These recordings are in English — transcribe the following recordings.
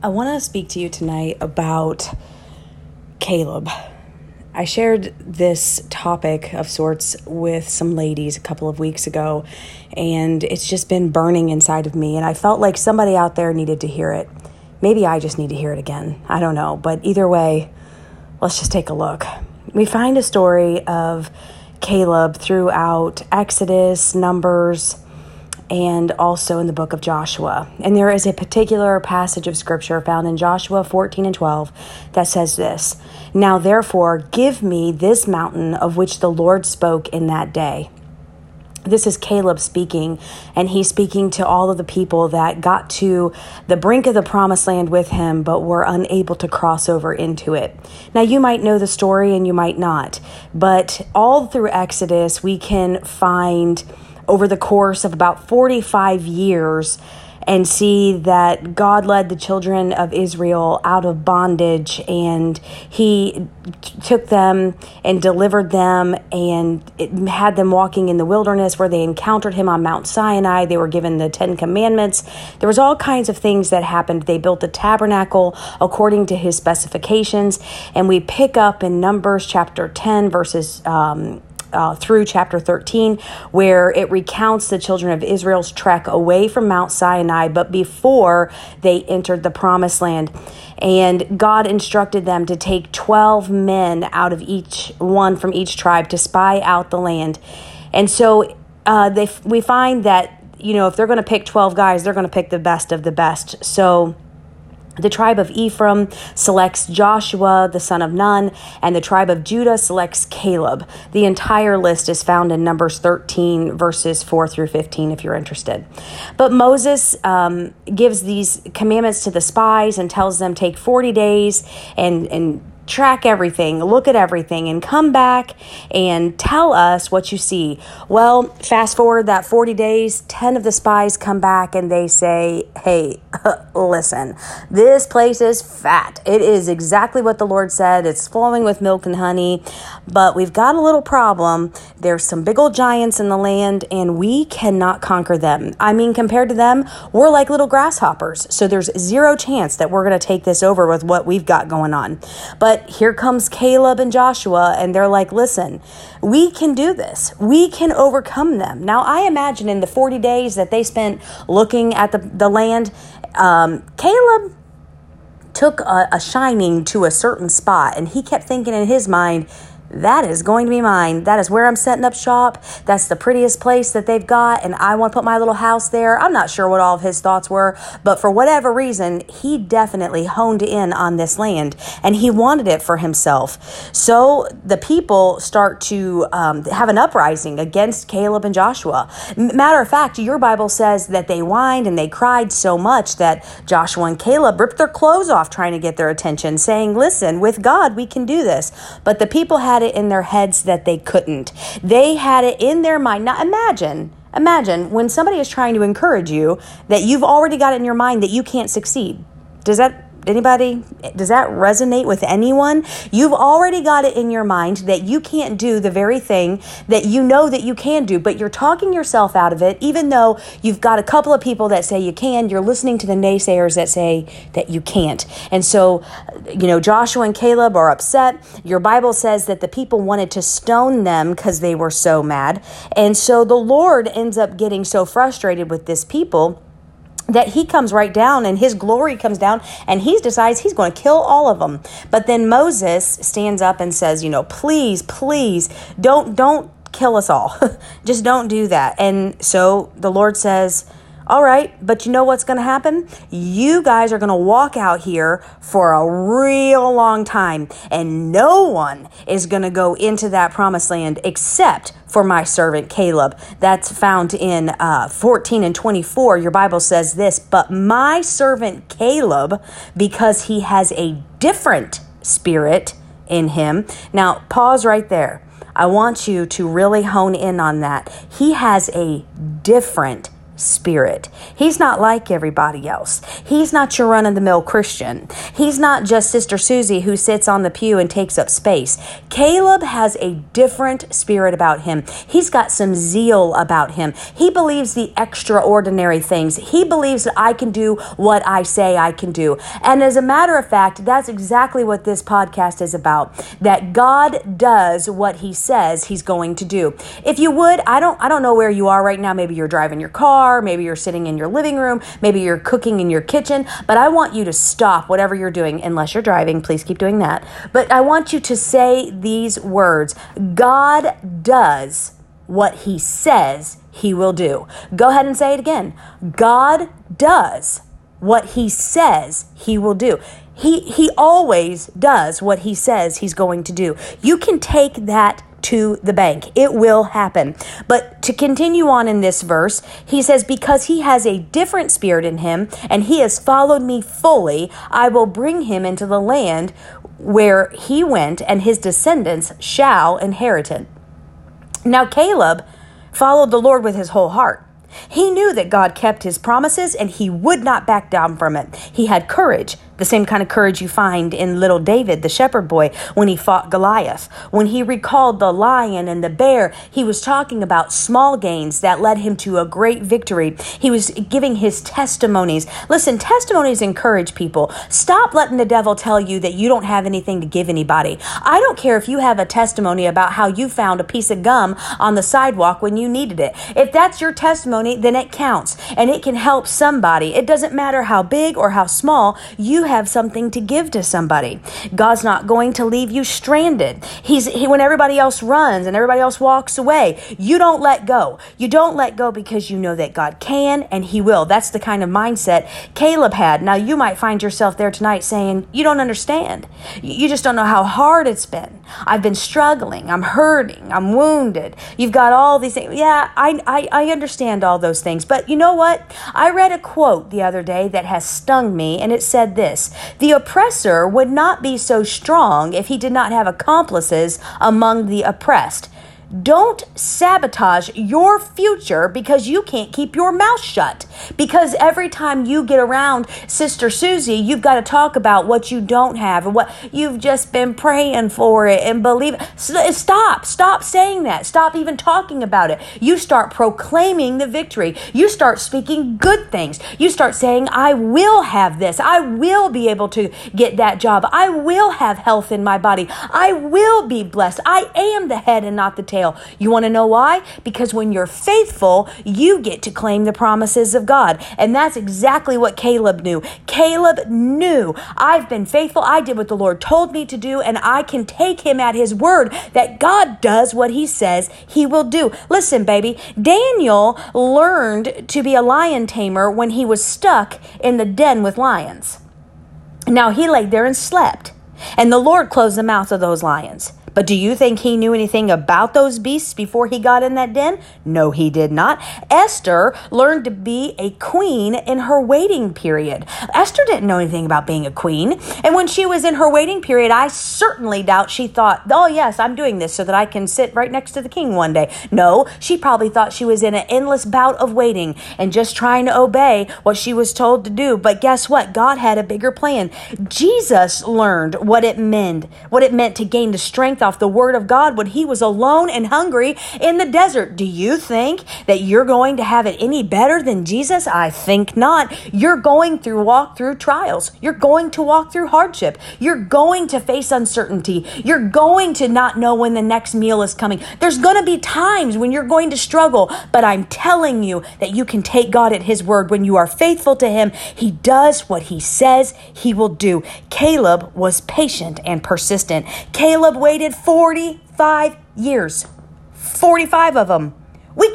I want to speak to you tonight about Caleb. I shared this topic of sorts with some ladies a couple of weeks ago, and it's just been burning inside of me. And I felt like somebody out there needed to hear it. Maybe I just need to hear it again. I don't know. But either way, let's just take a look. We find a story of Caleb throughout Exodus, Numbers, and also in the book of Joshua. And there is a particular passage of scripture found in Joshua 14 and 12 that says this Now therefore, give me this mountain of which the Lord spoke in that day. This is Caleb speaking, and he's speaking to all of the people that got to the brink of the promised land with him, but were unable to cross over into it. Now, you might know the story and you might not, but all through Exodus, we can find over the course of about 45 years and see that God led the children of Israel out of bondage and he t- took them and delivered them and had them walking in the wilderness where they encountered him on Mount Sinai. They were given the 10 commandments. There was all kinds of things that happened. They built the tabernacle according to his specifications and we pick up in Numbers chapter 10 verses um, uh, through chapter 13, where it recounts the children of Israel's trek away from Mount Sinai, but before they entered the promised land. And God instructed them to take 12 men out of each one from each tribe to spy out the land. And so uh, they, we find that, you know, if they're going to pick 12 guys, they're going to pick the best of the best. So, the tribe of Ephraim selects Joshua, the son of Nun, and the tribe of Judah selects Caleb. The entire list is found in Numbers 13, verses 4 through 15, if you're interested. But Moses um, gives these commandments to the spies and tells them take 40 days and, and track everything, look at everything, and come back and tell us what you see. Well, fast forward that 40 days, 10 of the spies come back and they say, Hey, listen, this place is fat. It is exactly what the Lord said. It's flowing with milk and honey, but we've got a little problem. There's some big old giants in the land, and we cannot conquer them. I mean, compared to them, we're like little grasshoppers. So there's zero chance that we're going to take this over with what we've got going on. But but here comes Caleb and Joshua, and they're like, listen, we can do this. We can overcome them. Now, I imagine in the 40 days that they spent looking at the, the land, um, Caleb took a, a shining to a certain spot, and he kept thinking in his mind, that is going to be mine. That is where I'm setting up shop. That's the prettiest place that they've got, and I want to put my little house there. I'm not sure what all of his thoughts were, but for whatever reason, he definitely honed in on this land and he wanted it for himself. So the people start to um, have an uprising against Caleb and Joshua. Matter of fact, your Bible says that they whined and they cried so much that Joshua and Caleb ripped their clothes off trying to get their attention, saying, Listen, with God, we can do this. But the people had had it in their heads that they couldn't. They had it in their mind. Now imagine, imagine when somebody is trying to encourage you that you've already got it in your mind that you can't succeed. Does that Anybody? Does that resonate with anyone? You've already got it in your mind that you can't do the very thing that you know that you can do, but you're talking yourself out of it, even though you've got a couple of people that say you can. You're listening to the naysayers that say that you can't. And so, you know, Joshua and Caleb are upset. Your Bible says that the people wanted to stone them because they were so mad. And so the Lord ends up getting so frustrated with this people that he comes right down and his glory comes down and he decides he's going to kill all of them but then moses stands up and says you know please please don't don't kill us all. Just don't do that. And so the lord says all right, but you know what's going to happen? You guys are going to walk out here for a real long time, and no one is going to go into that promised land except for my servant Caleb. That's found in uh, 14 and 24. Your Bible says this, but my servant Caleb, because he has a different spirit in him. Now, pause right there. I want you to really hone in on that. He has a different spirit. He's not like everybody else. He's not your run of the mill Christian. He's not just Sister Susie who sits on the pew and takes up space. Caleb has a different spirit about him. He's got some zeal about him. He believes the extraordinary things. He believes that I can do what I say I can do. And as a matter of fact, that's exactly what this podcast is about. That God does what he says he's going to do. If you would, I don't I don't know where you are right now. Maybe you're driving your car, maybe you're sitting in your living room, maybe you're cooking in your kitchen, but I want you to stop whatever you're doing unless you're driving. Please keep doing that. But I want you to say these words. God does what he says he will do. Go ahead and say it again. God does what he says he will do. He he always does what he says he's going to do. You can take that to the bank. It will happen. But to continue on in this verse, he says, Because he has a different spirit in him, and he has followed me fully, I will bring him into the land where he went, and his descendants shall inherit it. Now, Caleb followed the Lord with his whole heart. He knew that God kept his promises and he would not back down from it. He had courage the same kind of courage you find in little David, the shepherd boy, when he fought Goliath. When he recalled the lion and the bear, he was talking about small gains that led him to a great victory. He was giving his testimonies. Listen, testimonies encourage people. Stop letting the devil tell you that you don't have anything to give anybody. I don't care if you have a testimony about how you found a piece of gum on the sidewalk when you needed it. If that's your testimony, then it counts and it can help somebody. It doesn't matter how big or how small, you have something to give to somebody. God's not going to leave you stranded. He's he, when everybody else runs and everybody else walks away, you don't let go. You don't let go because you know that God can and he will. That's the kind of mindset Caleb had. Now you might find yourself there tonight saying, "You don't understand. You just don't know how hard it's been. I've been struggling. I'm hurting. I'm wounded. You've got all these things." Yeah, I I, I understand all those things. But you know what? I read a quote the other day that has stung me and it said this this the oppressor would not be so strong if he did not have accomplices among the oppressed. Don't sabotage your future because you can't keep your mouth shut. Because every time you get around Sister Susie, you've got to talk about what you don't have and what you've just been praying for it and believe it. Stop. Stop saying that. Stop even talking about it. You start proclaiming the victory. You start speaking good things. You start saying, I will have this. I will be able to get that job. I will have health in my body. I will be blessed. I am the head and not the tail. You want to know why? Because when you're faithful, you get to claim the promises of God. And that's exactly what Caleb knew. Caleb knew I've been faithful. I did what the Lord told me to do, and I can take him at his word that God does what he says he will do. Listen, baby, Daniel learned to be a lion tamer when he was stuck in the den with lions. Now he lay there and slept. And the Lord closed the mouth of those lions. But do you think he knew anything about those beasts before he got in that den? No, he did not. Esther learned to be a queen in her waiting period. Esther didn't know anything about being a queen. And when she was in her waiting period, I certainly doubt she thought, oh, yes, I'm doing this so that I can sit right next to the king one day. No, she probably thought she was in an endless bout of waiting and just trying to obey what she was told to do. But guess what? God had a bigger plan. Jesus learned what it meant, what it meant to gain the strength off the word of God when he was alone and hungry in the desert. Do you think that you're going to have it any better than Jesus? I think not. You're going through walk through trials. You're going to walk through hardship. You're going to face uncertainty. You're going to not know when the next meal is coming. There's going to be times when you're going to struggle, but I'm telling you that you can take God at his word when you are faithful to him. He does what he says he will do. Caleb was patient and persistent. Caleb waited 45 years. 45 of them.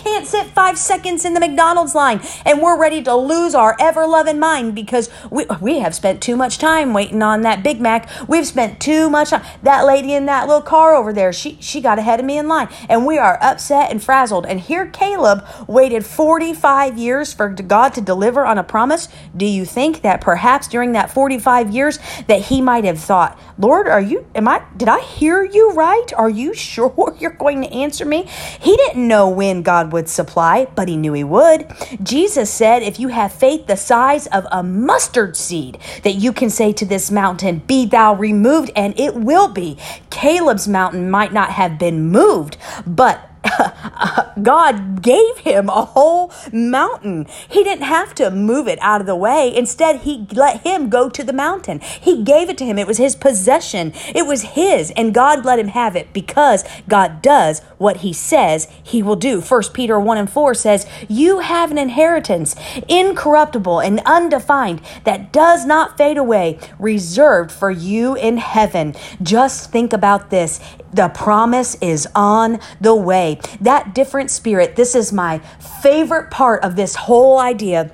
Can't sit five seconds in the McDonald's line and we're ready to lose our ever loving mind because we, we have spent too much time waiting on that Big Mac. We've spent too much time. That lady in that little car over there, she, she got ahead of me in line and we are upset and frazzled. And here Caleb waited 45 years for God to deliver on a promise. Do you think that perhaps during that 45 years that he might have thought, Lord, are you, am I, did I hear you right? Are you sure you're going to answer me? He didn't know when God Would supply, but he knew he would. Jesus said, if you have faith the size of a mustard seed, that you can say to this mountain, Be thou removed, and it will be. Caleb's mountain might not have been moved, but God gave him a whole mountain. He didn't have to move it out of the way. Instead, he let him go to the mountain. He gave it to him. It was his possession. It was his, and God let him have it because God does what he says he will do. First Peter 1 and 4 says, You have an inheritance, incorruptible and undefined, that does not fade away, reserved for you in heaven. Just think about this. The promise is on the way. That different spirit, this is my favorite part of this whole idea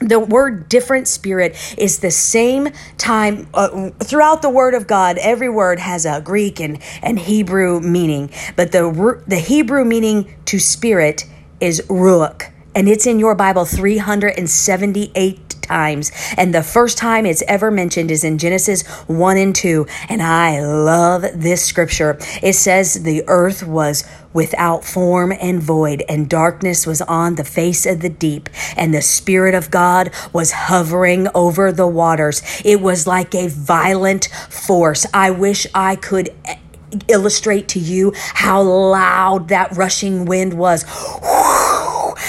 the word different spirit is the same time uh, throughout the word of god every word has a greek and, and hebrew meaning but the, the hebrew meaning to spirit is ruach and it's in your bible 378 times. And the first time it's ever mentioned is in Genesis 1 and 2. And I love this scripture. It says, The earth was without form and void, and darkness was on the face of the deep, and the Spirit of God was hovering over the waters. It was like a violent force. I wish I could eh, illustrate to you how loud that rushing wind was.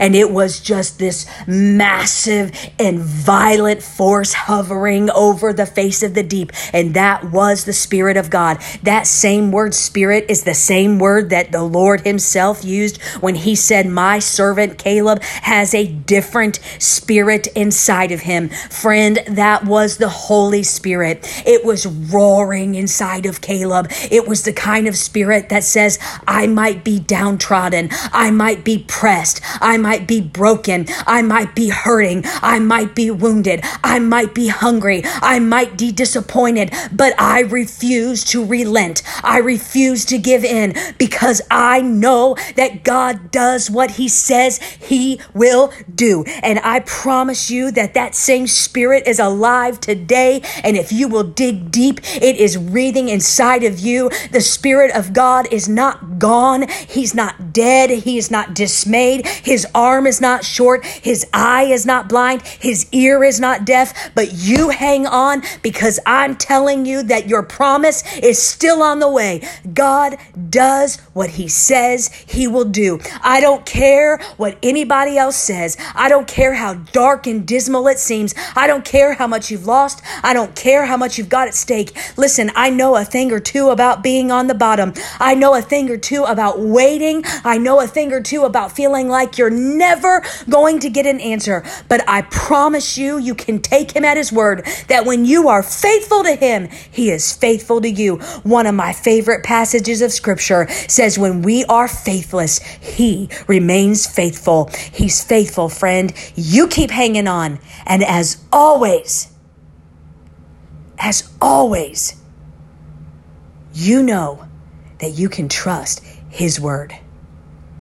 And it was just this massive and violent force hovering over the face of the deep. And that was the Spirit of God. That same word, Spirit, is the same word that the Lord Himself used when He said, My servant Caleb has a different spirit inside of him. Friend, that was the Holy Spirit. It was roaring inside of Caleb. It was the kind of spirit that says, I might be downtrodden. I might be pressed. I might be broken. I might be hurting. I might be wounded. I might be hungry. I might be disappointed, but I refuse to relent. I refuse to give in because I know that God does what he says he will do. And I promise you that that same spirit is alive today. And if you will dig deep, it is breathing inside of you. The spirit of God is not gone. He's not dead. He is not dismayed. His arm is not short. His eye is not blind. His ear is not deaf. But you hang on because I'm telling you that your promise is still on the way. God does what he says he will do. I don't care what anybody else says. I don't care how dark and dismal it seems. I don't care how much you've lost. I don't care how much you've got at stake. Listen, I know a thing or two about being on the bottom. I know a thing or two about waiting. I know a thing or two about feeling like you're never going to get an answer. But I promise you, you can take him at his word that when you are faithful to him, he is faithful to you. One of my favorite passages of scripture says, When we are faithless, he remains faithful. He's faithful, friend. You keep hanging on. And as always, as always, you know that you can trust his word.